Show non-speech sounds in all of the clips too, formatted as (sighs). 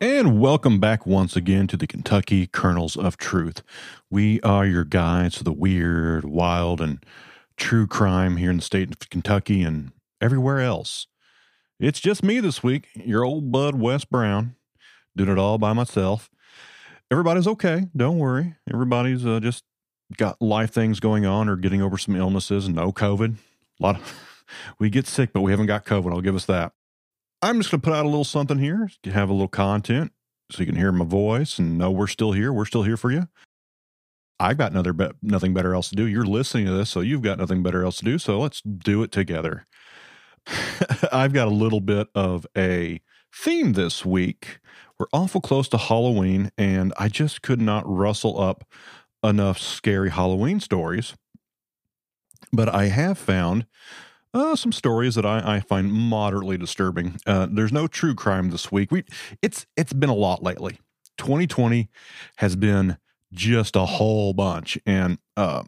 And welcome back once again to the Kentucky Kernels of Truth. We are your guides to the weird, wild, and true crime here in the state of Kentucky and everywhere else. It's just me this week, your old bud Wes Brown, doing it all by myself. Everybody's okay. Don't worry. Everybody's uh, just got life things going on or getting over some illnesses. No COVID. A lot of (laughs) we get sick, but we haven't got COVID. I'll give us that. I'm just going to put out a little something here have a little content so you can hear my voice and know we're still here. We're still here for you. I've got another be- nothing better else to do. You're listening to this, so you've got nothing better else to do. So let's do it together. (laughs) I've got a little bit of a theme this week. We're awful close to Halloween, and I just could not rustle up enough scary Halloween stories. But I have found uh, some stories that I, I find moderately disturbing. Uh, there's no true crime this week. We it's it's been a lot lately. 2020 has been just a whole bunch, and uh,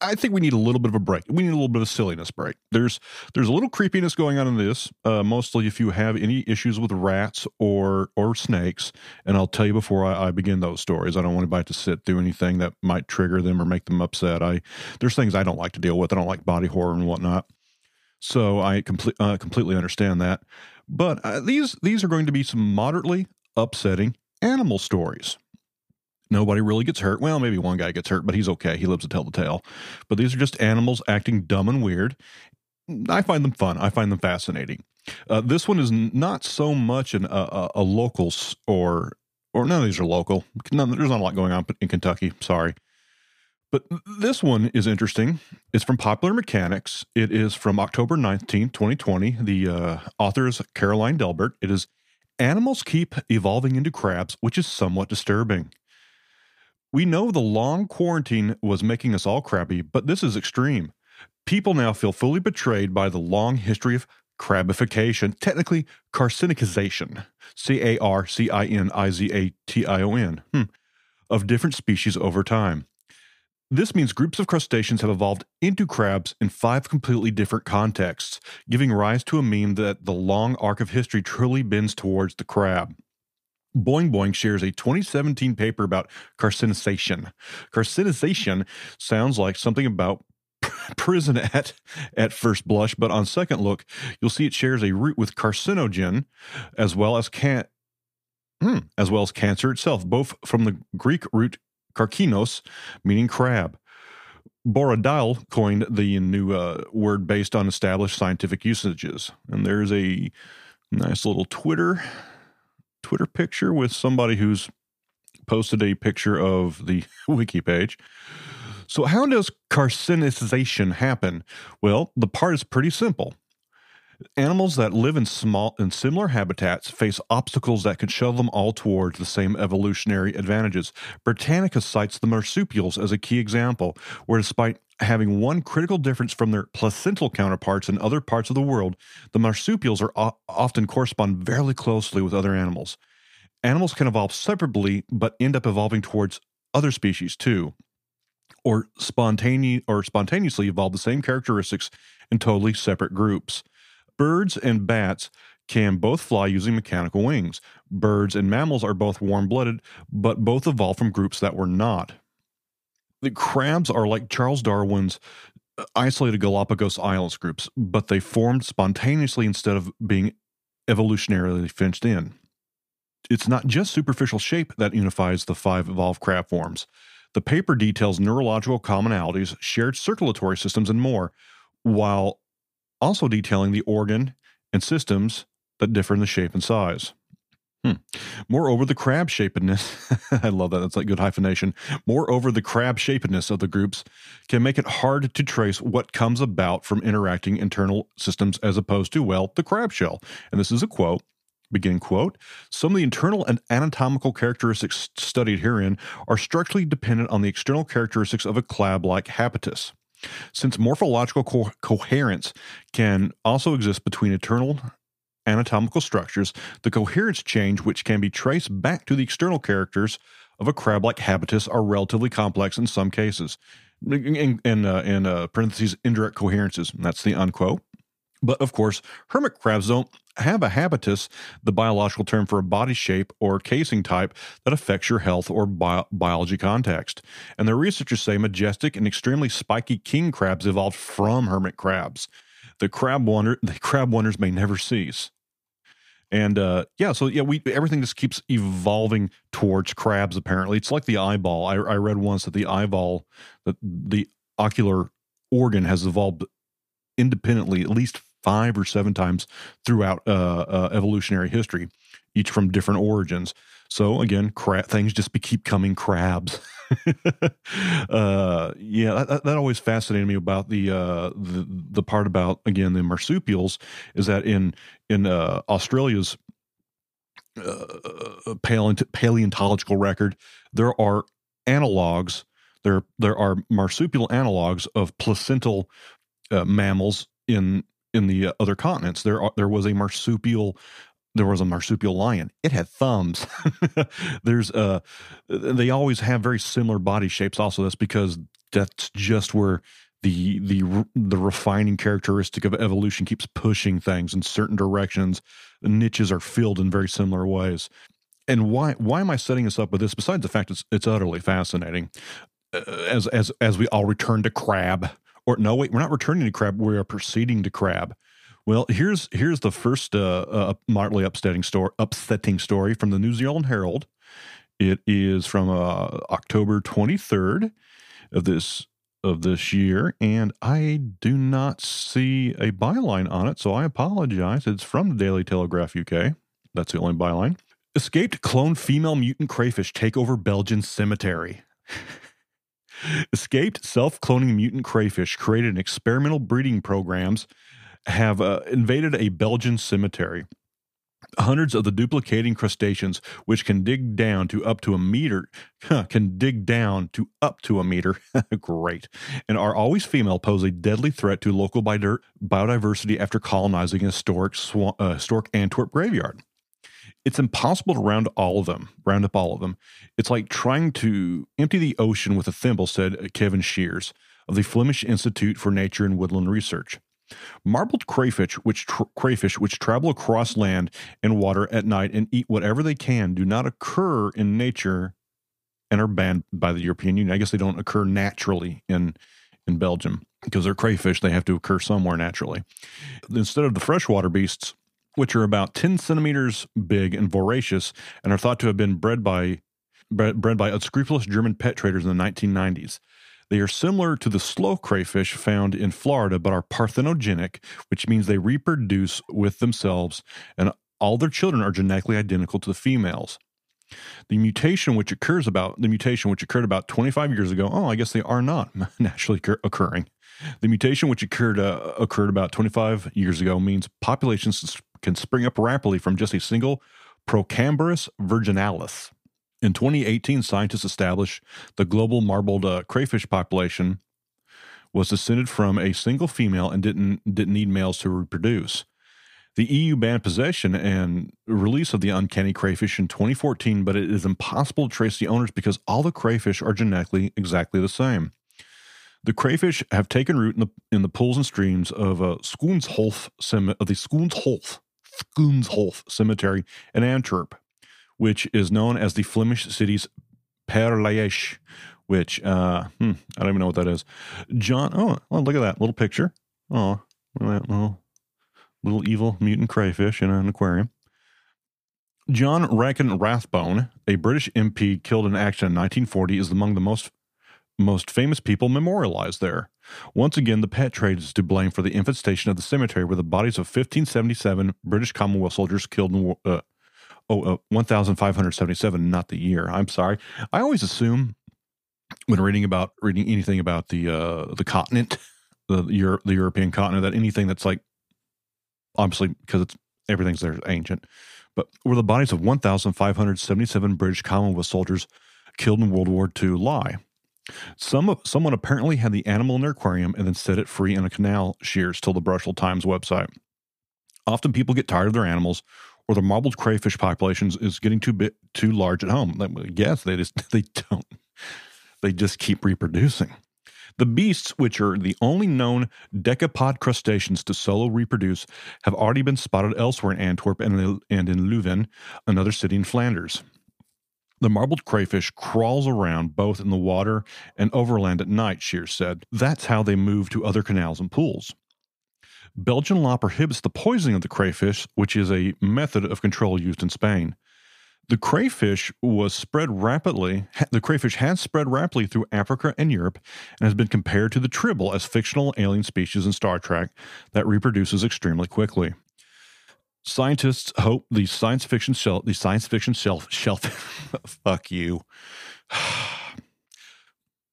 I think we need a little bit of a break. We need a little bit of a silliness break. There's there's a little creepiness going on in this. Uh, mostly, if you have any issues with rats or or snakes, and I'll tell you before I, I, begin those stories. I don't want anybody to sit through anything that might trigger them or make them upset. I there's things I don't like to deal with. I don't like body horror and whatnot. So I complete, uh, completely understand that. But uh, these these are going to be some moderately upsetting animal stories. Nobody really gets hurt. Well, maybe one guy gets hurt, but he's okay. He lives to tell the tale. But these are just animals acting dumb and weird. I find them fun. I find them fascinating. Uh, this one is not so much an, a, a local or or none of these are local. None, there's not a lot going on in Kentucky. Sorry. But this one is interesting. It's from Popular Mechanics. It is from October 19th, 2020. The uh, author is Caroline Delbert. It is Animals Keep Evolving into Crabs, which is somewhat disturbing. We know the long quarantine was making us all crabby, but this is extreme. People now feel fully betrayed by the long history of crabification, technically carcinicization, C A R C I N I Z A T I O N, hmm, of different species over time. This means groups of crustaceans have evolved into crabs in five completely different contexts, giving rise to a meme that the long arc of history truly bends towards the crab. Boing Boing shares a 2017 paper about carcinization. Carcinization sounds like something about (laughs) prison at at first blush, but on second look, you'll see it shares a root with carcinogen, as well as can, hmm, as well as cancer itself, both from the Greek root carcinos, meaning crab. Borradaile coined the new uh, word based on established scientific usages, and there's a nice little Twitter Twitter picture with somebody who's posted a picture of the (laughs) wiki page. So, how does carcinization happen? Well, the part is pretty simple. Animals that live in small and similar habitats face obstacles that could shove them all towards the same evolutionary advantages. Britannica cites the marsupials as a key example, where despite having one critical difference from their placental counterparts in other parts of the world, the marsupials are o- often correspond very closely with other animals. Animals can evolve separately, but end up evolving towards other species too, or spontaneous or spontaneously evolve the same characteristics in totally separate groups. Birds and bats can both fly using mechanical wings. Birds and mammals are both warm blooded, but both evolved from groups that were not. The crabs are like Charles Darwin's uh, isolated Galapagos Islands groups, but they formed spontaneously instead of being evolutionarily fenced in. It's not just superficial shape that unifies the five evolved crab forms. The paper details neurological commonalities, shared circulatory systems, and more, while also detailing the organ and systems that differ in the shape and size. Hmm. Moreover, the crab shapedness, (laughs) I love that, that's like good hyphenation. Moreover, the crab shapedness of the groups can make it hard to trace what comes about from interacting internal systems as opposed to, well, the crab shell. And this is a quote. Begin quote. Some of the internal and anatomical characteristics studied herein are structurally dependent on the external characteristics of a crab like habitus. Since morphological co- coherence can also exist between internal anatomical structures, the coherence change, which can be traced back to the external characters of a crab like habitus, are relatively complex in some cases. In, in, uh, in uh, parentheses, indirect coherences, that's the unquote. But of course, hermit crabs don't have a habitus, the biological term for a body shape or casing type that affects your health or bio- biology context. And the researchers say majestic and extremely spiky king crabs evolved from hermit crabs. The crab wonder, (laughs) the crab wonders may never cease. And uh, yeah, so yeah, we everything just keeps evolving towards crabs. Apparently, it's like the eyeball. I, I read once that the eyeball, that the ocular organ has evolved independently at least five or seven times throughout uh, uh, evolutionary history, each from different origins. So again, things just be, keep coming crabs. (laughs) uh, yeah, that, that, always fascinated me about the, uh, the the part about again the marsupials is that in in uh, Australia's uh, paleontological record there are analogs there there are marsupial analogs of placental uh, mammals in in the uh, other continents. There there was a marsupial there was a marsupial lion. It had thumbs. (laughs) There's uh they always have very similar body shapes also that's because that's just where the the the refining characteristic of evolution keeps pushing things in certain directions. Niches are filled in very similar ways. And why why am I setting this up with this? Besides the fact it's it's utterly fascinating, uh, as as as we all return to crab, or no, wait, we're not returning to crab. We are proceeding to crab. Well, here's here's the first uh, uh, upsetting story, upsetting story from the New Zealand Herald. It is from uh, October 23rd of this of this year, and I do not see a byline on it, so I apologize. It's from the Daily Telegraph UK. That's the only byline. Escaped clone female mutant crayfish take over Belgian cemetery. (laughs) Escaped self cloning mutant crayfish created in experimental breeding programs have uh, invaded a Belgian cemetery. Hundreds of the duplicating crustaceans, which can dig down to up to a meter, can dig down to up to a meter, (laughs) great, and are always female, pose a deadly threat to local biodiversity after colonizing a historic, uh, historic Antwerp graveyard it's impossible to round all of them, round up all of them. It's like trying to empty the ocean with a thimble, said Kevin Scheers of the Flemish Institute for Nature and Woodland Research. Marbled crayfish, which crayfish which travel across land and water at night and eat whatever they can, do not occur in nature and are banned by the European Union. I guess they don't occur naturally in in Belgium because they're crayfish; they have to occur somewhere naturally. Instead of the freshwater beasts, which are about 10 centimeters big and voracious and are thought to have been bred by bred, by unscrupulous German pet traders in the 1990s. They are similar to the slow crayfish found in Florida, but are parthenogenic, which means they reproduce with themselves, and all their children are genetically identical to the females. The mutation which occurs about the mutation which occurred about 25 years ago. Oh, I guess they are not (laughs) naturally occurring. The mutation which occurred uh, occurred about 25 years ago means populations can spring up rapidly from just a single Procambarus virginalis. In 2018, scientists established the global marbled uh, crayfish population was descended from a single female and didn't didn't need males to reproduce. The EU banned possession and release of the uncanny crayfish in 2014, but it is impossible to trace the owners because all the crayfish are genetically exactly the same. The crayfish have taken root in the in the pools and streams of uh, Schoonshof of the Schoonshof Schoonshof Cemetery in Antwerp, which is known as the Flemish city's Père Lachaise, which uh, hmm, I don't even know what that is. John, oh, look at that little picture. Oh, that little little evil mutant crayfish in an aquarium. John Rankin Rathbone, a British MP killed in action in 1940, is among the most most famous people memorialized there. Once again, the pet trade is to blame for the infestation of the cemetery where the bodies of 1577 British Commonwealth soldiers killed in uh, oh, uh, 1,577, not the year. I'm sorry. I always assume when reading about reading anything about the uh, the continent, (laughs) the Euro- the European continent, that anything that's like obviously because it's everything's there ancient, but where the bodies of 1,577 British Commonwealth soldiers killed in World War II lie. Some someone apparently had the animal in their aquarium and then set it free in a canal Scheers till the Brussels Times website. Often people get tired of their animals or the marbled crayfish populations is getting too bit too large at home. Yes, they just (laughs) they don't. They just keep reproducing. The beasts, which are the only known decapod crustaceans to solo reproduce, have already been spotted elsewhere in Antwerp and in Leuven, another city in Flanders. The marbled crayfish crawls around both in the water and overland at night, Scheers said. That's how they move to other canals and pools. Belgian law prohibits the poisoning of the crayfish, which is a method of control used in Spain. The crayfish was spread rapidly. The crayfish has spread rapidly through Africa and Europe and has been compared to the tribble as fictional alien species in Star Trek that reproduces extremely quickly. Scientists hope the science fiction shelf, the science fiction shelf, shelf, (laughs) fuck you. (sighs)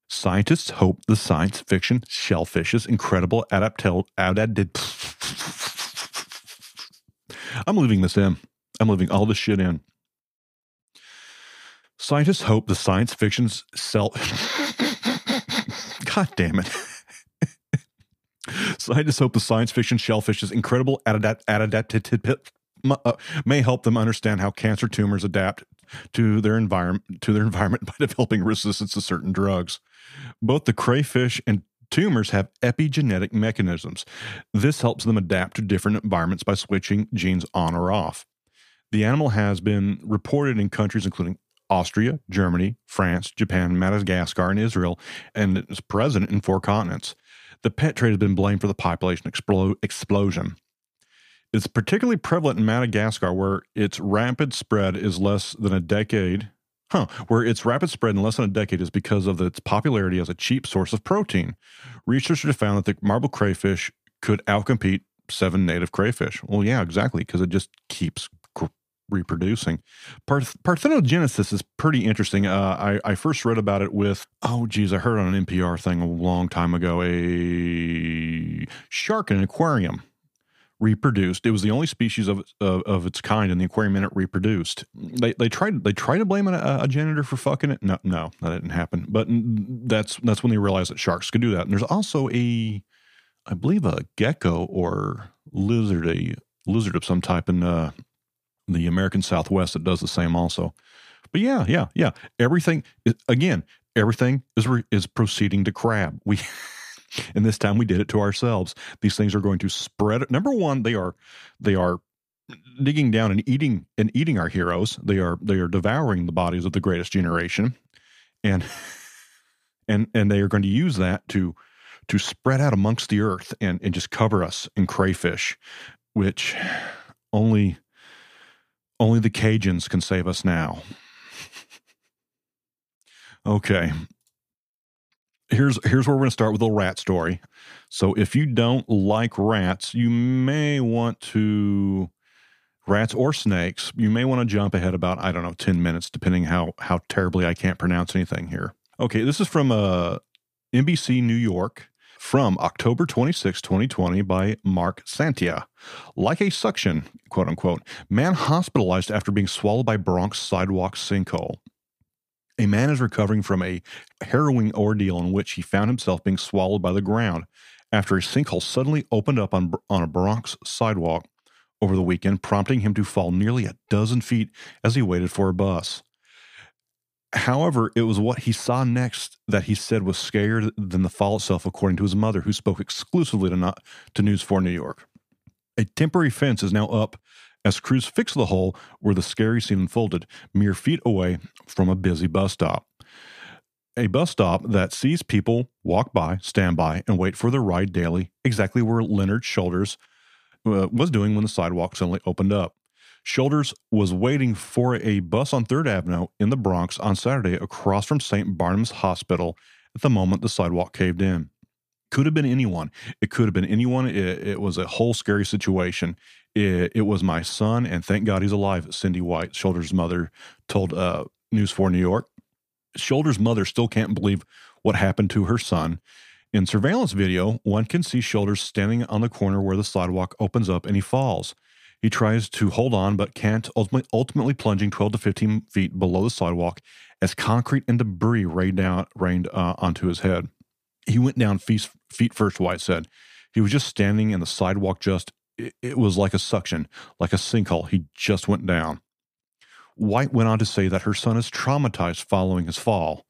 Scientists hope the science fiction shellfish's incredible adaptil, adapted. (laughs) I'm leaving this in. I'm leaving all this shit in. Scientists hope the science fiction's cell. (laughs) God damn it. Scientists hope the science fiction shellfish's incredible adapted uh, may help them understand how cancer tumors adapt to their environment to their environment (laughs) by developing resistance to certain drugs. Both the crayfish and tumors have epigenetic mechanisms. This helps them adapt to different environments by switching genes on or off. The animal has been reported in countries including Austria, Germany, France, Japan, Madagascar, and Israel, and is present in four continents. The pet trade has been blamed for the population explo- explosion. It's particularly prevalent in Madagascar, where its rapid spread is less than a decade. Huh, where its rapid spread in less than a decade is because of its popularity as a cheap source of protein. Researchers have found that the marble crayfish could outcompete seven native crayfish. Well, yeah, exactly, because it just keeps reproducing. Parth- parthenogenesis is pretty interesting. Uh, I, I first read about it with, oh, geez, I heard on an NPR thing a long time ago a shark in an aquarium reproduced. It was the only species of, of, of its kind in the aquarium and it reproduced. They, they tried they tried to blame a, a, janitor for fucking it. No, no, that didn't happen. But that's that's when they realized that sharks could do that. And there's also a, I believe a gecko or lizard, a lizard of some type in uh, the American Southwest that does the same also. But yeah, yeah, yeah. Everything again, everything is re, is proceeding to crab. We (laughs) and this time we did it to ourselves. These things are going to spread. Number one, they are they are digging down and eating and eating our heroes. They are they are devouring the bodies of the greatest generation, and (laughs) and and they are going to use that to to spread out amongst the earth and and just cover us in crayfish, which (sighs) only only the Cajuns can save us now. okay. Here's here's where we're to start with a rat story. So if you don't like rats, you may want to rats or snakes, you may want to jump ahead about I don't know 10 minutes depending how how terribly I can't pronounce anything here. Okay, this is from uh NBC New York from October 26, 2020, by Mark Santia. Like a suction, quote unquote, man hospitalized after being swallowed by Bronx sidewalk sinkhole. A man is recovering from a harrowing ordeal in which he found himself being swallowed by the ground after a sinkhole suddenly opened up on, on a Bronx sidewalk over the weekend, prompting him to fall nearly a dozen feet as he waited for a bus. However, it was what he saw next that he said was scarier than the fall itself, according to his mother, who spoke exclusively to, not, to News 4 New York. A temporary fence is now up as crews fix the hole where the scary scene unfolded, mere feet away from a busy bus stop. A bus stop that sees people walk by, stand by, and wait for their ride daily, exactly where Leonard Shoulders uh, was doing when the sidewalk suddenly opened up. Shoulders was waiting for a bus on 3rd Avenue in the Bronx on Saturday across from St. Barnabas Hospital at the moment the sidewalk caved in. Could have been anyone. It could have been anyone. It, it was a whole scary situation. It, it, was my son, and thank God he's alive, Cindy White, Shoulders' mother, told uh, News 4 New York. Shoulders' mother still can't believe what happened to her son. In surveillance video, one can see Shoulders standing on the corner where the sidewalk opens up and he falls. He tries to hold on but can't, ultimately, plunging 12 to 15 feet below the sidewalk as concrete and debris rained, down, rained uh, onto his head. He went down feet, feet first, White said. He was just standing in the sidewalk, just, it, it was like a suction, like a sinkhole. He just went down. White went on to say that her son is traumatized following his fall.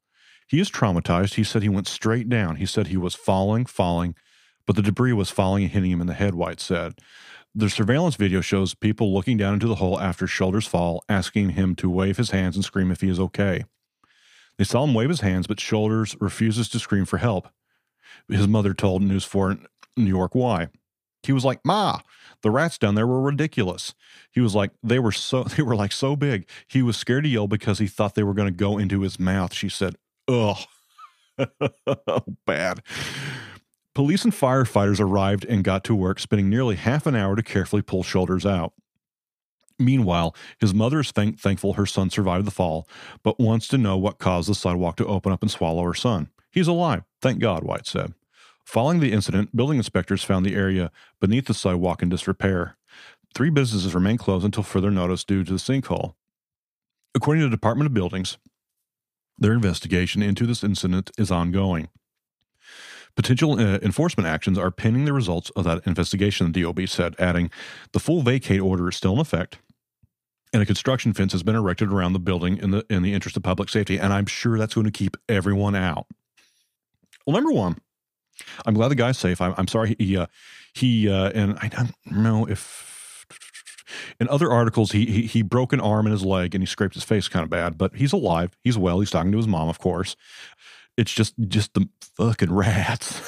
He is traumatized. He said he went straight down. He said he was falling, falling, but the debris was falling and hitting him in the head, White said. The surveillance video shows people looking down into the hole after Shoulders fall, asking him to wave his hands and scream if he is okay. They saw him wave his hands, but Shoulders refuses to scream for help. His mother told News 4 New York why. He was like, "Ma, the rats down there were ridiculous." He was like, "They were so (laughs) they were like so big. He was scared to yell because he thought they were going to go into his mouth." She said, "Ugh, (laughs) bad." Police and firefighters arrived and got to work, spending nearly half an hour to carefully pull shoulders out. Meanwhile, his mother is thank- thankful her son survived the fall, but wants to know what caused the sidewalk to open up and swallow her son. He's alive, thank God, White said. Following the incident, building inspectors found the area beneath the sidewalk in disrepair. Three businesses remain closed until further notice due to the sinkhole. According to the Department of Buildings, their investigation into this incident is ongoing. Potential uh, enforcement actions are pending the results of that investigation, the DOB said, adding, The full vacate order is still in effect, and a construction fence has been erected around the building in the, in the interest of public safety, and I'm sure that's going to keep everyone out. Well, number one, I'm glad the guy's safe. I'm, I'm sorry he uh, he uh, and I don't know if in other articles he, he he broke an arm and his leg and he scraped his face kind of bad, but he's alive. He's well. He's talking to his mom, of course. It's just just the fucking rats.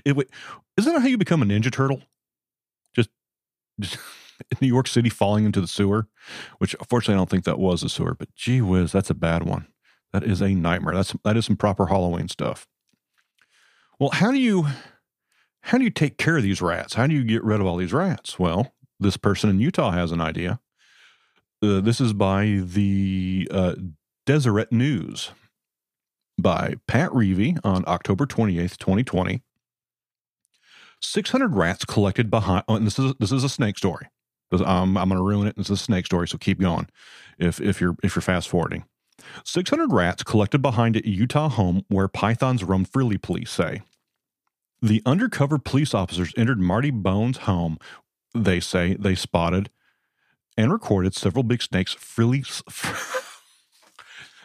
(laughs) Isn't that how you become a ninja turtle? Just just. (laughs) New York City falling into the sewer, which unfortunately I don't think that was a sewer, but gee whiz, that's a bad one. That is a nightmare. That's that is some proper Halloween stuff. Well, how do you how do you take care of these rats? How do you get rid of all these rats? Well, this person in Utah has an idea. Uh, this is by the uh, Deseret News by Pat Reevy on October 28th, 2020. 600 rats collected behind, oh, and this is, this is a snake story. Um, I'm, I'm going to ruin it. Is a snake story, so keep going if, if, you're, if you're fast forwarding. 600 rats collected behind a Utah home where pythons roam freely, police say. The undercover police officers entered Marty Bones' home. They say they spotted and recorded several big snakes freely (laughs)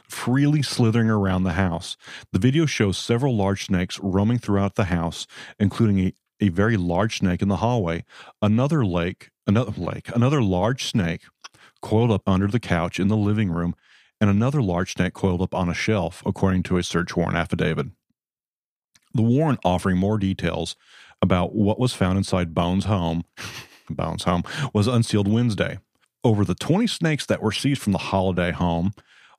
freely slithering around the house. The video shows several large snakes roaming throughout the house, including a, a very large snake in the hallway. Another lake, another lake, another large snake coiled up under the couch in the living room, and another large snake coiled up on a shelf, according to a search warrant affidavit the warrant offering more details about what was found inside Bones' home, (laughs) Bones' home, was unsealed Wednesday. Over the 20 snakes that were seized from the Holladay home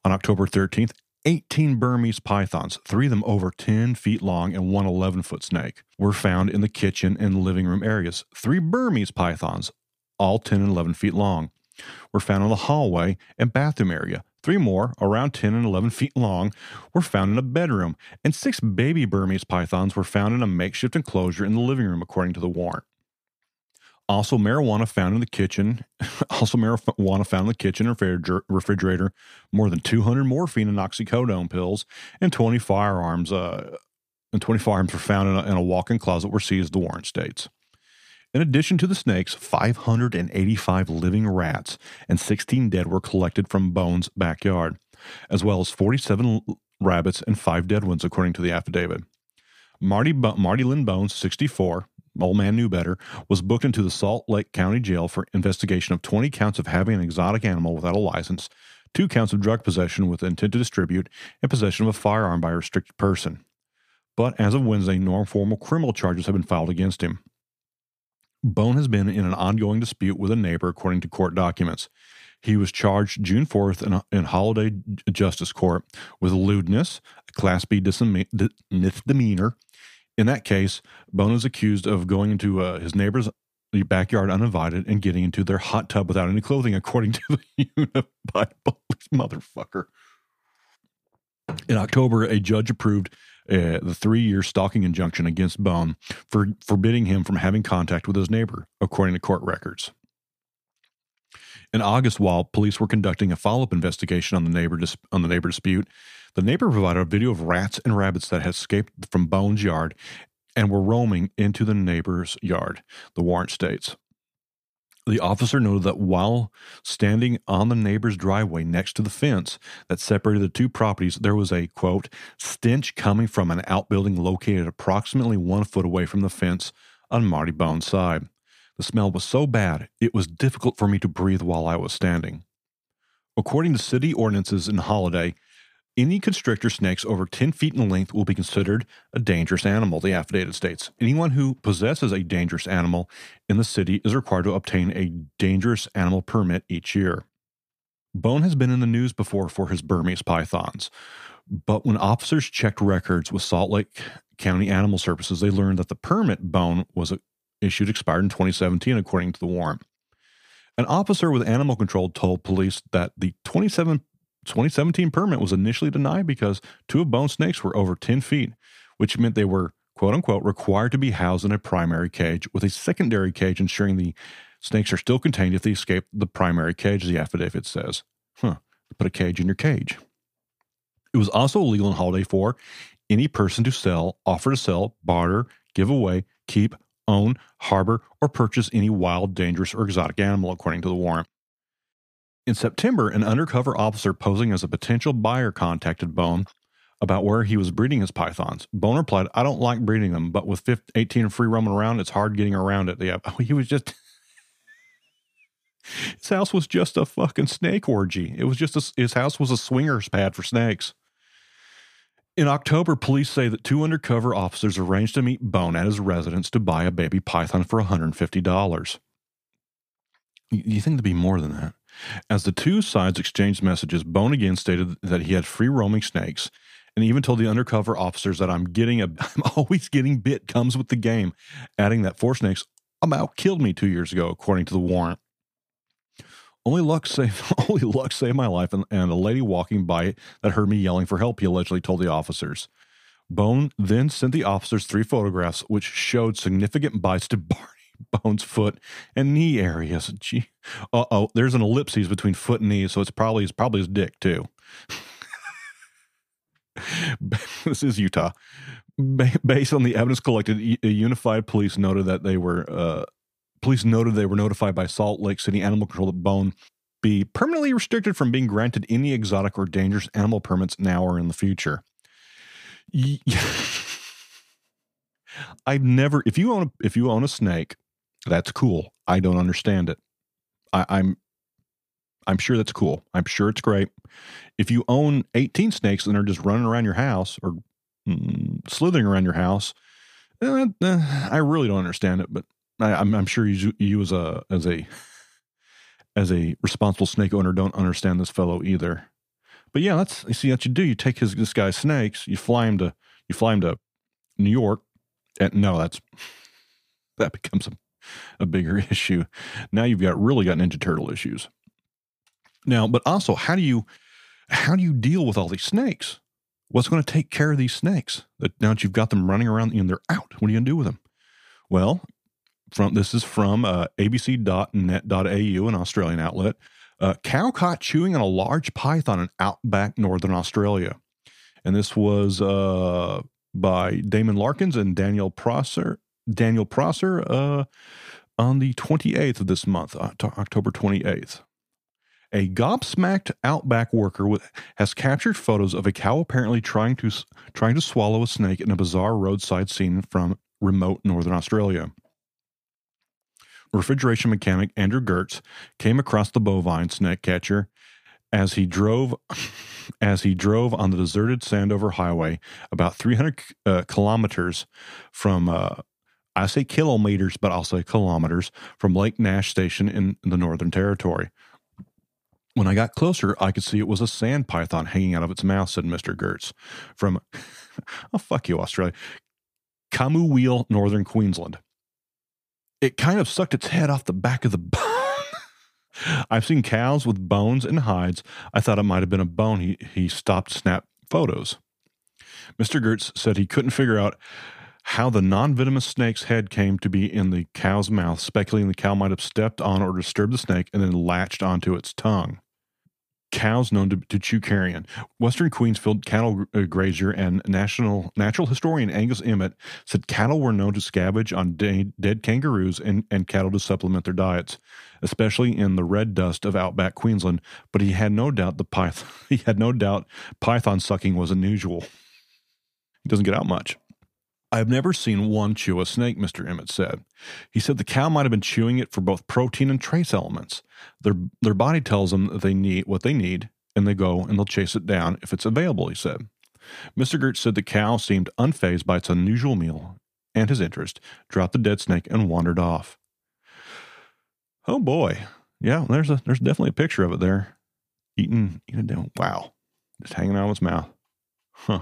on October 13th, 18 Burmese pythons, three of them over 10 feet long and one 11 foot snake, were found in the kitchen and living room areas. Three Burmese pythons, all 10 and 11 feet long, were found in the hallway and bathroom area. Three more, around 10 and 11 feet long, were found in a bedroom, and six baby Burmese pythons were found in a makeshift enclosure in the living room, according to the warrant. Also, marijuana found in the kitchen. (laughs) Also, marijuana found in the kitchen refrigerator. More than 200 morphine and oxycodone pills, and 20 firearms. Uh, and 20 firearms were found in a, in a walk-in closet were seized. The warrant states. In addition to the snakes, 585 living rats and 16 dead were collected from Bones' backyard, as well as 47 rabbits and five dead ones, according to the affidavit. Marty, Bo- Marty Lynn Bones, 64, old man knew better, was booked into the Salt Lake County Jail for investigation of 20 counts of having an exotic animal without a license, two counts of drug possession with intent to distribute, and possession of a firearm by a restricted person. But as of Wednesday, no formal criminal charges have been filed against him. Bone has been in an ongoing dispute with a neighbor, according to court documents. He was charged June 4th in, in Holladay Justice Court with lewdness, a Class B misdemeanor. In that case, Bone is accused of going into uh, his neighbor's backyard uninvited and getting into their hot tub without any clothing, according to the (laughs) Police motherfucker. In October, a judge approved uh, the three year stalking injunction against Bone for forbidding him from having contact with his neighbor, according to court records. In August, while police were conducting a follow up investigation on the, neighbor dis- on the neighbor dispute, the neighbor provided a video of rats and rabbits that had escaped from Bone's yard and were roaming into the neighbor's yard, the warrant states. The officer noted that while standing on the neighbor's driveway next to the fence that separated the two properties, there was a quote, stench coming from an outbuilding located approximately one foot away from the fence on Marty Bone's side. The smell was so bad, it was difficult for me to breathe while I was standing. According to city ordinances in Holladay, any constrictor snakes over 10 feet in length will be considered a dangerous animal, the affidavit states. Anyone who possesses a dangerous animal in the city is required to obtain a dangerous animal permit each year. Bone has been in the news before for his Burmese pythons, but when officers checked records with Salt Lake County Animal Services, they learned that the permit Bone was uh, issued expired in 2017, according to the warrant. An officer with animal control told police that the 27 2017 permit was initially denied because two of bone snakes were over 10 feet, which meant they were, quote unquote, required to be housed in a primary cage with a secondary cage ensuring the snakes are still contained if they escape the primary cage, the affidavit says. Huh, put a cage in your cage. It was also illegal in Holladay for any person to sell, offer to sell, barter, give away, keep, own, harbor, or purchase any wild, dangerous, or exotic animal, according to the warrant. In September, an undercover officer posing as a potential buyer contacted Bone about where he was breeding his pythons. Bone replied, I don't like breeding them, but with 15, 18 free roaming around, it's hard getting around it. Yeah, (laughs) he was just. (laughs) his house was just a fucking snake orgy. It was just a, his house was a swingers pad for snakes. In October, police say that two undercover officers arranged to meet Bone at his residence to buy a baby python for $150. You think there'd be more than that? As the two sides exchanged messages, Bone again stated that he had free roaming snakes and even told the undercover officers that I'm getting a (laughs) I'm always getting bit comes with the game, adding that four snakes about killed me two years ago, according to the warrant. Only luck saved (laughs) only luck saved my life and, and a lady walking by that heard me yelling for help, he allegedly told the officers. Bone then sent the officers three photographs which showed significant bites to (laughs) Barney (laughs) Bone's foot and knee areas. Gee, uh oh, there's an ellipses between foot and knee, so it's probably it's probably his dick too. (laughs) this is Utah. Based on the evidence collected, a Unified Police noted that they were uh, police noted they were notified by Salt Lake City Animal Control that Bone be permanently restricted from being granted any exotic or dangerous animal permits now or in the future. (laughs) I've never if you own if you own a snake that's cool. I don't understand it. I, I'm I'm sure that's cool. I'm sure it's great. If you own 18 snakes and they're just running around your house or mm, slithering around your house, eh, eh, I really don't understand it. But I, am sure you, you as a as a as a responsible snake owner don't understand this fellow either. But yeah, that's you see what you do. You take his this guy's snakes, you fly him to you fly him to New York. And no, that's (laughs) that becomes a a bigger (laughs) issue. Now you've got really got Ninja Turtle issues. Now, but also, how do you how do you deal with all these snakes? What's going to take care of these snakes? That now that you've got them running around and they're out, what are you going to do with them? Well, from this is from uh, abc.net.au, an Australian outlet. Uh, cow caught chewing on a large python in outback northern Australia, and this was uh, by Damien Larkins and Daniel Prosser Daniel Prosser uh, on the 28th of this month, October 28th. A gobsmacked outback worker has captured photos of a cow apparently trying to trying to swallow a snake in a bizarre roadside scene from remote northern Australia. Refrigeration mechanic Andrew Gertz came across the bovine snake catcher as he drove (laughs) as he drove on the deserted Sandover Highway about 300 uh, kilometers from uh, I say kilometers, but I'll say kilometers from Lake Nash Station in the Northern Territory. When I got closer, I could see it was a sand python hanging out of its mouth, said Mr. Gertz from, (laughs) oh, fuck you, Australia, Camooweal, Northern Queensland. It kind of sucked its head off the back of the (laughs) bone. I've seen cows with bones and hides. I thought it might have been a bone. He, he stopped snap photos. Mr. Gertz said he couldn't figure out how the non venomous snake's head came to be in the cow's mouth, speculating the cow might have stepped on or disturbed the snake and then latched onto its tongue. cows known to, to chew carrion. Western Queensfield cattle uh, grazier and national natural historian Angus Emmott said cattle were known to scavenge on de- dead kangaroos and, and cattle to supplement their diets, especially in the red dust of outback Queensland. But he had no doubt the (laughs) he had no doubt python sucking was unusual. He doesn't get out much. I've never seen one chew a snake, Mr. Emmott said. He said the cow might have been chewing it for both protein and trace elements. Their, their body tells them that they need what they need, and they go and they'll chase it down if it's available, he said. Mr. Gertz said the cow seemed unfazed by its unusual meal and his interest, dropped the dead snake, and wandered off. Oh boy. Yeah, there's a there's definitely a picture of it there. Eating eating down. Wow. Just hanging out of its mouth. Huh.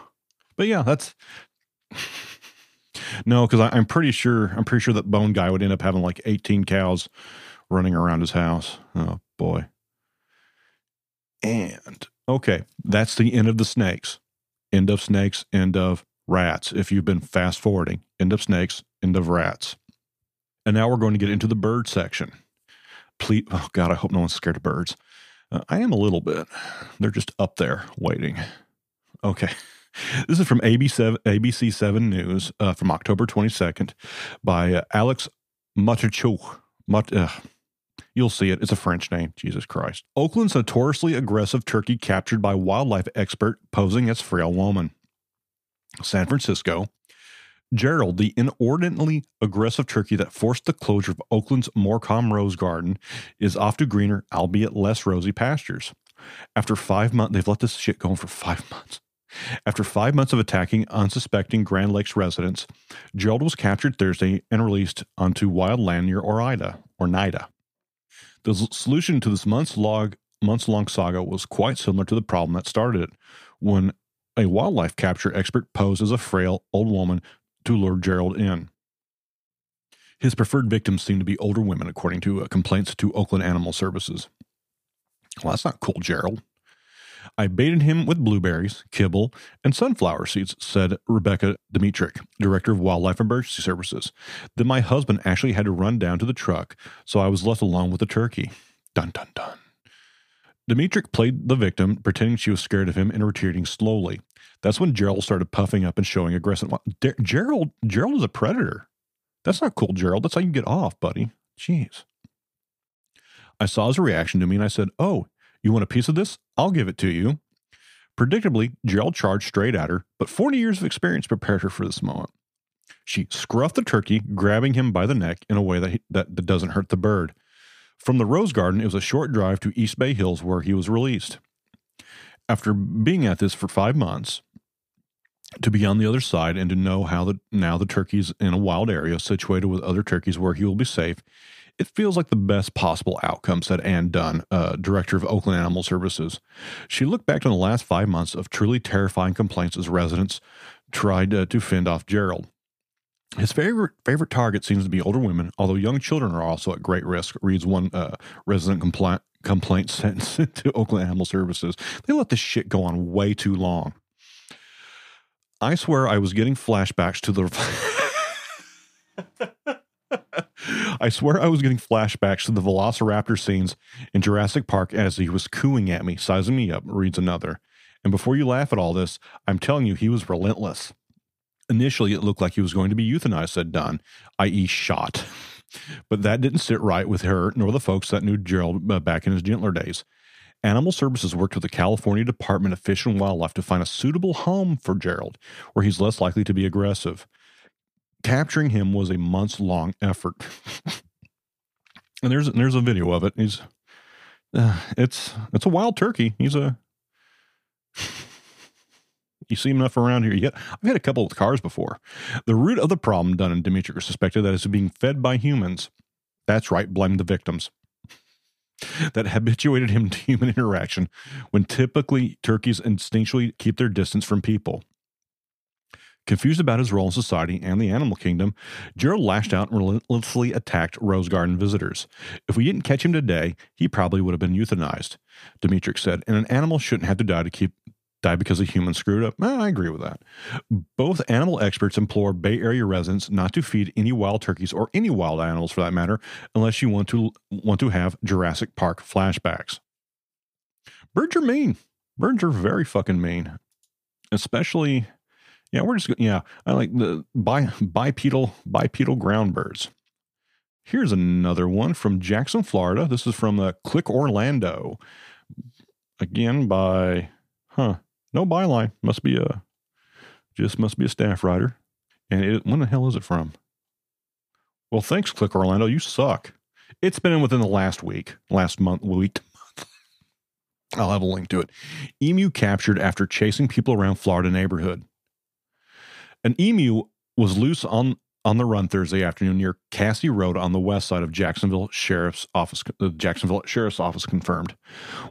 But yeah, that's (laughs) no, because I'm pretty sure I'm pretty sure that Bone Guy would end up having like 18 cows running around his house. Oh boy. And okay, that's the end of the snakes. End of snakes, end of rats. If you've been fast forwarding, end of snakes, end of rats. And now we're going to get into the bird section. Please, oh God, I hope no one's scared of birds. Uh, I am a little bit. They're just up there waiting. Okay. This is from ABC7, ABC 7 News uh, from October 22nd by uh, Alix Martichoux. Mat, uh, you'll see it. It's a French name. Jesus Christ. Oakland's notoriously aggressive turkey captured by wildlife expert posing as frail woman. San Francisco. Gerald, the inordinately aggressive turkey that forced the closure of Oakland's Morcom Rose Garden, is off to greener, albeit less rosy pastures. After five months, they've let this shit go on for five months. After five months of attacking unsuspecting Grand Lakes residents, Gerald was captured Thursday and released onto wild land near Orida, or Nida. The solution to this months long, months long saga was quite similar to the problem that started it when a wildlife capture expert posed as a frail old woman to lure Gerald in. His preferred victims seemed to be older women, according to uh, complaints to Oakland Animal Services. Well, that's not cool, Gerald. I baited him with blueberries, kibble, and sunflower seeds, said Rebecca Dmytryk, Director of Wildlife Emergency Services. Then my husband actually had to run down to the truck, so I was left alone with the turkey. Dun dun dun. Dimitrik played the victim, pretending she was scared of him and retreating slowly. That's when Gerald started puffing up and showing aggressive. Gerald, Gerald is a predator. That's not cool, Gerald. That's how you get off, buddy. Jeez. I saw his reaction to me and I said, Oh, you want a piece of this? I'll give it to you. Predictably, Gerald charged straight at her, but 40 years of experience prepared her for this moment. She scruffed the turkey, grabbing him by the neck in a way that, he, that, doesn't hurt the bird. From the Rose Garden, it was a short drive to East Bay Hills where he was released. After being at this for five months, to be on the other side and to know how the now the turkey's in a wild area situated with other turkeys where he will be safe, it feels like the best possible outcome, said Ann Dunn, uh, director of Oakland Animal Services. She looked back on the last five months of truly terrifying complaints as residents tried uh, to fend off Gerald. His favorite favorite target seems to be older women, although young children are also at great risk. Reads one uh, resident complaint complaint sent (laughs) to Oakland Animal Services. They let this shit go on way too long. I swear I was getting flashbacks to the. (laughs) (laughs) I swear I was getting flashbacks to the velociraptor scenes in Jurassic Park as he was cooing at me, sizing me up, reads another. And before you laugh at all this, I'm telling you, he was relentless. Initially, it looked like he was going to be euthanized, said Dunn, i.e., shot. (laughs) But that didn't sit right with her nor the folks that knew Gerald uh, back in his gentler days. Animal Services worked with the California Department of Fish and Wildlife to find a suitable home for Gerald, where he's less likely to be aggressive. Capturing him was a months long effort. and there's there's a video of it. He's uh, it's it's a wild turkey. He's a you see him enough around here yet. I've had a couple of cars before. The root of the problem, Dunn and Dimitri suspected that it's being fed by humans. That's right, blame the victims. that habituated him to human (laughs) interaction when typically turkeys instinctually keep their distance from people. Confused about his role in society and the animal kingdom, Gerald lashed out and relentlessly attacked Rose Garden visitors. If we didn't catch him today, he probably would have been euthanized, Dmytryk said, and an animal shouldn't have to die to keep die because a human screwed up. I agree with that. Both animal experts implore Bay Area residents not to feed any wild turkeys or any wild animals for that matter, unless you want to want to have Jurassic Park flashbacks. birds are mean. Birds are very fucking mean, especially. Yeah, we're just yeah. I like the bi, bipedal bipedal ground birds. Here's another one from Jackson, Florida. This is from the Click Orlando. Again by huh. No byline. Must be a just must be a staff writer. And it, when the hell is it from? Well, thanks, Click Orlando. You suck. It's been in within the last week, last month, week. To month. I'll have a link to it. Emu captured after chasing people around Florida neighborhood. An emu was loose on on the run Thursday afternoon near Cassie Road on the west side of Jacksonville Sheriff's Office. The Jacksonville Sheriff's Office confirmed.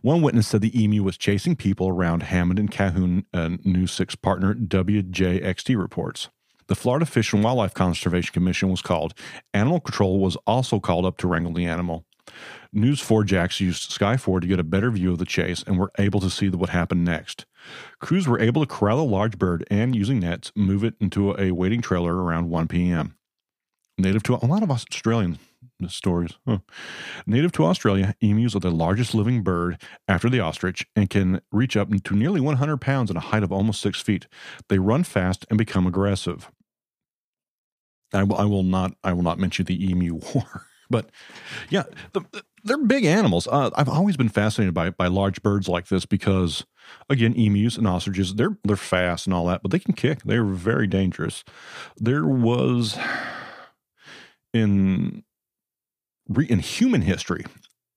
One witness said the emu was chasing people around Hammond and Calhoun. Uh, News Six partner WJXT reports. The Florida Fish and Wildlife Conservation Commission was called. Animal Control was also called up to wrangle the animal. News 4 Jax used Sky 4 to get a better view of the chase and were able to see what happened next. Crews were able to corral a large bird and, using nets, move it into a waiting trailer around 1 p.m. Native to a lot of Australian stories. Huh. Native to Australia, emus are the largest living bird after the ostrich and can reach up to nearly 100 pounds at a height of almost six feet. They run fast and become aggressive. I will, I will not. I will not mention the emu (laughs) war, but yeah, the, they're big animals. Uh, I've always been fascinated by by large birds like this because, again, emus and ostriches they're they're fast and all that, but they can kick. They're very dangerous. There was in in human history,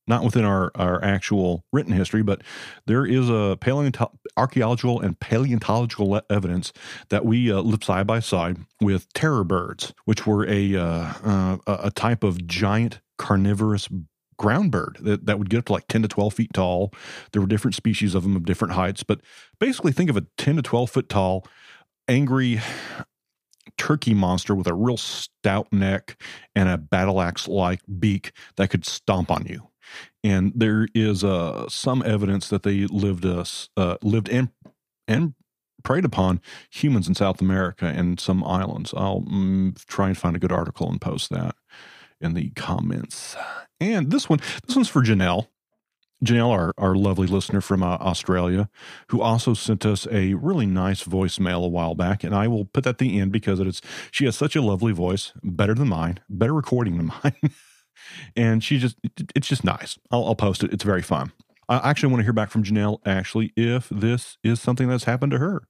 not within our, our actual written history, but there is a paleonto- archaeological and paleontological evidence that we uh, live side by side with terror birds, which were a uh, uh, a type of giant carnivorous ground bird that, that would get up to like 10 to 12 feet tall. There were different species of them of different heights, but basically think of a 10 to 12 foot tall, angry turkey monster with a real stout neck and a battle axe like beak that could stomp on you. And there is uh, some evidence that they lived uh, uh, lived and and preyed upon humans in South America and some islands. I'll mm, try and find a good article and post that in the comments. And this one, this one's for Janelle. Janelle, our, our lovely listener from uh, Australia, who also sent us a really nice voicemail a while back, and I will put that at the end because it is she has such a lovely voice, better than mine, better recording than (laughs) mine, and she just it's just nice. I'll, I'll post it. It's very fun. I actually want to hear back from Janelle actually if this is something that's happened to her,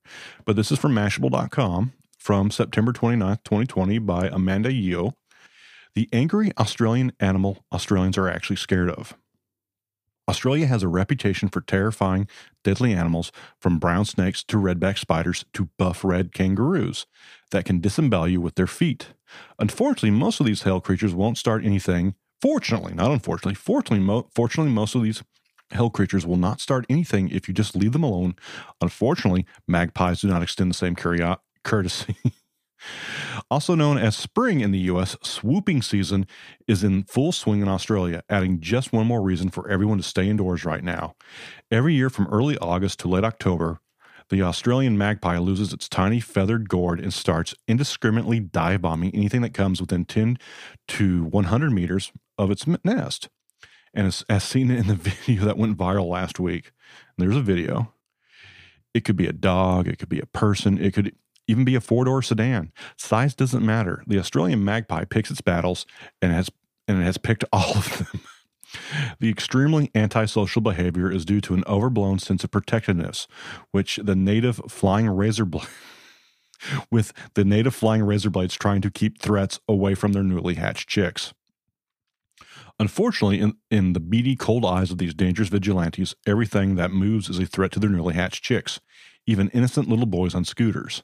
but this is from Mashable.com from September 29th, 2020 by Amanda Yeo. The angry Australian animal Australians are actually scared of. Australia has a reputation for terrifying, deadly animals from brown snakes to redback spiders to buff red kangaroos that can disembowel you with their feet. Unfortunately, most of these hell creatures won't start anything. Fortunately, not unfortunately, fortunately, mo- fortunately, most of these hell creatures will not start anything if you just leave them alone. Unfortunately, magpies do not extend the same courtesy. (laughs) Also known as spring in the US, swooping season is in full swing in Australia, adding just one more reason for everyone to stay indoors right now. Every year from early August to late October, the Australian magpie loses its tiny feathered gourd and starts indiscriminately dive bombing anything that comes within 10 to 100 meters of its nest. And as, as seen in the (laughs) video that went viral last week, there's a video. It could be a dog, it could be a person, it could even be a four door sedan. Size doesn't matter. The Australian magpie picks its battles and has and it has picked all of them. (laughs) The extremely antisocial behavior is due to an overblown sense of protectiveness, which the native flying razor blade (laughs) with the native flying razor blades trying to keep threats away from their newly hatched chicks. Unfortunately, in, in the beady, cold eyes of these dangerous vigilantes, everything that moves is a threat to their newly hatched chicks, even innocent little boys on scooters.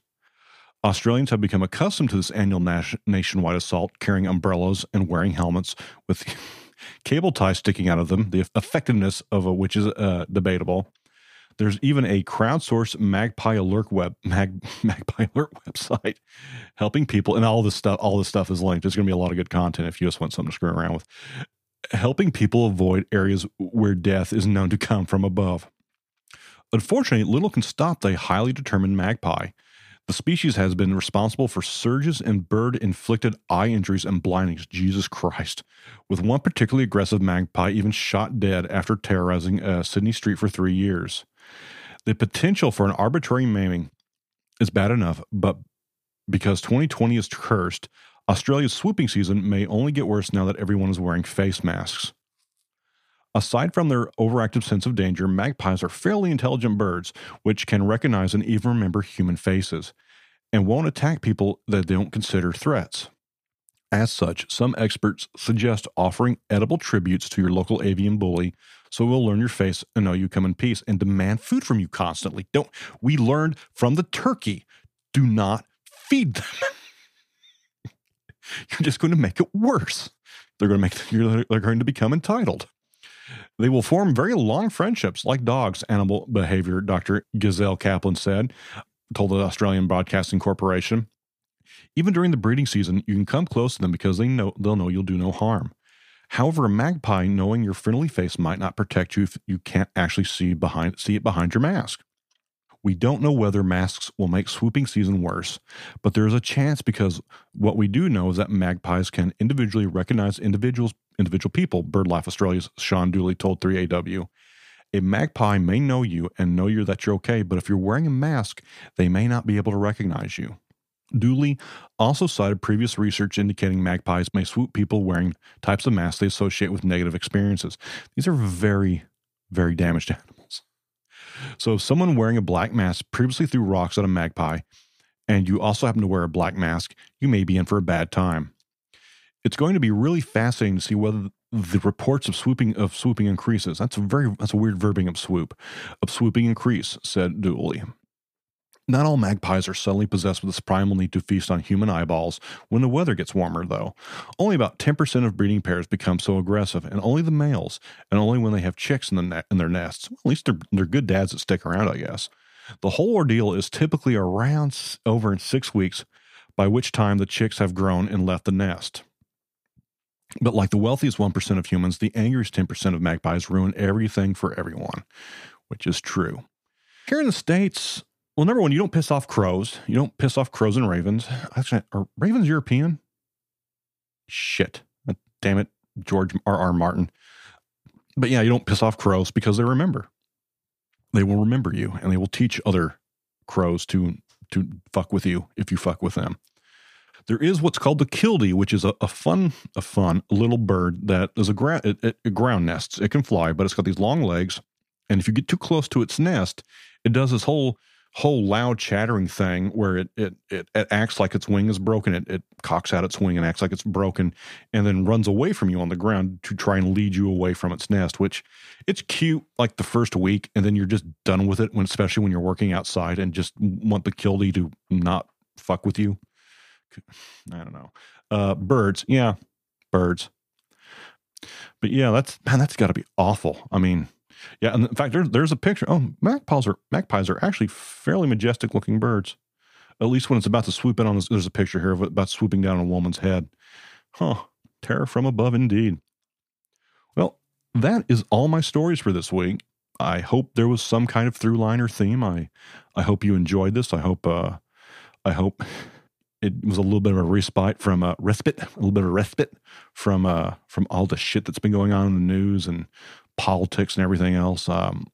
Australians have become accustomed to this annual nas- nationwide assault, carrying umbrellas and wearing helmets with (laughs) cable ties sticking out of them, the effectiveness of which is uh, debatable. There's even a crowdsourced Magpie Alert web Mag, (laughs) Magpie Alert website helping people, and all this stuff. All this stuff is linked. There's going to be a lot of good content if you just want something to screw around with. Helping people avoid areas where death is known to come from above. Unfortunately, little can stop the highly determined magpie The species has been responsible for surges in bird inflicted eye injuries and blindings. Jesus Christ. With one particularly aggressive magpie even shot dead after terrorizing uh, Sydney Street for three years. The potential for an arbitrary maiming is bad enough, but because 2020 is cursed, Australia's swooping season may only get worse now that everyone is wearing face masks. Aside from their overactive sense of danger, magpies are fairly intelligent birds, which can recognize and even remember human faces, and won't attack people that they don't consider threats. As such, some experts suggest offering edible tributes to your local avian bully so we'll learn your face and know you come in peace and demand food from you constantly. Don't we learned from the turkey, do not feed them. (laughs) you're just going to make it worse. They're going to make they're going to become entitled. They will form very long friendships like dogs, animal behavior, Dr. Gisela Kaplan said, told the Australian Broadcasting Corporation. Even during the breeding season, you can come close to them because they know they'll know you'll do no harm. However, a magpie knowing your friendly face might not protect you if you can't actually see behind see it behind your mask. We don't know whether masks will make swooping season worse, but there is a chance because what we do know is that magpies can individually recognize individuals, individual people. BirdLife Australia's Sean Dooley told 3AW. A magpie may know you and know you that you're okay, but if you're wearing a mask, they may not be able to recognize you. Dooley also cited previous research indicating magpies may swoop people wearing types of masks they associate with negative experiences. These are very, very damaged (laughs) animals. So if someone wearing a black mask previously threw rocks at a magpie, and you also happen to wear a black mask, you may be in for a bad time. It's going to be really fascinating to see whether the reports of swooping of swooping increases. That's a very that's a weird verbing of swoop. Of swooping increase, said Dooley. Not all magpies are suddenly possessed with this primal need to feast on human eyeballs when the weather gets warmer, though. Only about 10% of breeding pairs become so aggressive, and only the males, and only when they have chicks in, the ne- in their nests. At least they're, they're good dads that stick around, I guess. The whole ordeal is typically around over in six weeks, by which time the chicks have grown and left the nest. But like the wealthiest 1% of humans, the angriest 10% of magpies ruin everything for everyone, which is true. Here in the States, well, number one, you don't piss off crows. You don't piss off crows and ravens. Actually, are ravens European? Shit. Damn it, George R. R. Martin. But yeah, you don't piss off crows because they remember. They will remember you and they will teach other crows to to fuck with you if you fuck with them. There is what's called the killdee, which is a, a fun, a fun little bird that is a, gra- it, it, it ground nests. It can fly, but it's got these long legs, and if you get too close to its nest, it does this whole whole loud chattering thing where it it it, it acts like its wing is broken. It, it cocks out its wing and acts like it's broken, and then runs away from you on the ground to try and lead you away from its nest. Which it's cute like the first week, and then you're just done with it when, especially when you're working outside and just want the killdee to not fuck with you. I don't know. Uh, birds, yeah, birds. But yeah, that's man, that's got to be awful. I mean, yeah, and in fact, there's there's a picture. Oh, magpies are magpies are actually fairly majestic looking birds. At least when it's about to swoop in on this, there's a picture here of it about swooping down on a woman's head. Huh, terror from above indeed. Well, that is all my stories for this week. I hope there was some kind of through line or theme. I I hope you enjoyed this. I hope uh I hope (laughs) it was a little bit of a respite from uh, respite, a little bit of a respite from uh from all the shit that's been going on in the news and politics and everything else. Um,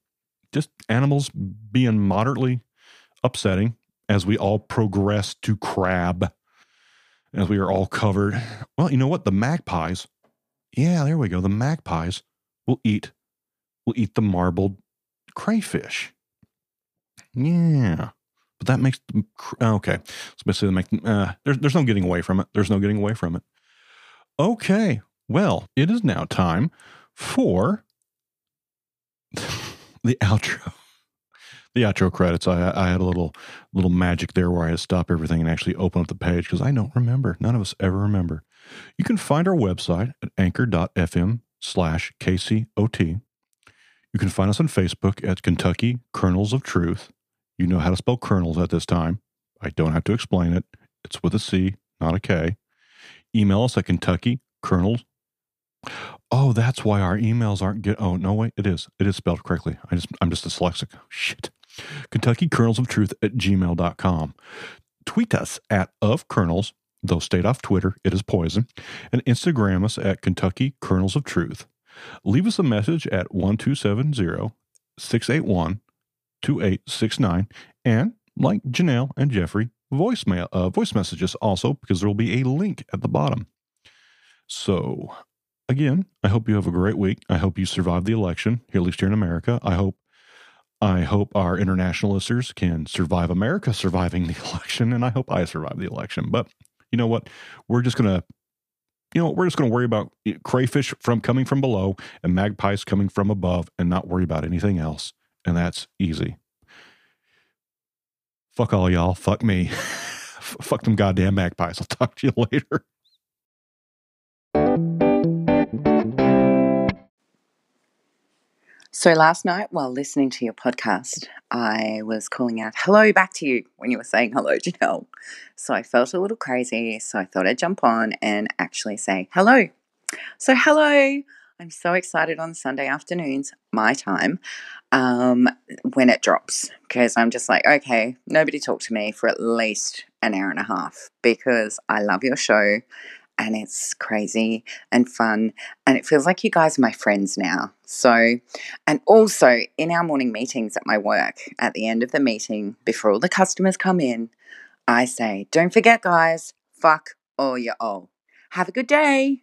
just animals being moderately upsetting as we all progress to crab, as we are all covered. Well, you know what? The magpies, yeah, there we go. The magpies will eat will eat the marbled crayfish. Yeah. But that makes them okay. So basically, make uh, there's there's no getting away from it. There's no getting away from it. Okay, well, it is now time for (laughs) the outro. The outro credits. I I had a little little magic there where I had to stop everything and actually open up the page because I don't remember. None of us ever remember. You can find our website at anchor.fm slash KCOT. You can find us on Facebook at Kentucky Kernels of Truth. You know how to spell kernels at this time. I don't have to explain it. It's with a C, not a K. Email us at Kentucky Kernels Oh, that's why our emails aren't get. Oh no, wait, it is. It is spelled correctly. I just I'm just dyslexic. (laughs) Shit. Kentucky Kernels of Truth at gmail.com. Tweet us at of kernels, though stayed off Twitter, it is poison, and Instagram us at Kentucky Kernels of Truth. Leave us a message at 1270 681 2869 and like Janelle and Jeffrey, voicemail uh, voice messages also because there will be a link at the bottom. So again, I hope you have a great week. I hope you survive the election, here at least here in America. I hope I hope our international listeners can survive America surviving the (laughs) election, and I hope I survive the election. But you know what? We're just gonna, you know, we're just gonna worry about crayfish from coming from below and magpies coming from above, and not worry about anything else. And that's easy. Fuck all y'all. Fuck me. (laughs) Fuck them goddamn magpies. I'll talk to you (laughs) later. So last night, while listening to your podcast, I was calling out hello back to you when you were saying hello, Janelle. So I felt a little crazy. So I thought I'd jump on and actually say hello. So, hello. I'm so excited on Sunday afternoons, my time, um, when it drops, because I'm just like, okay, nobody talk to me for at least an hour and a half because I love your show and it's crazy and fun. And it feels like you guys are my friends now. So, and also in our morning meetings at my work, at the end of the meeting, before all the customers come in, I say, don't forget, guys, fuck all your all. Have a good day.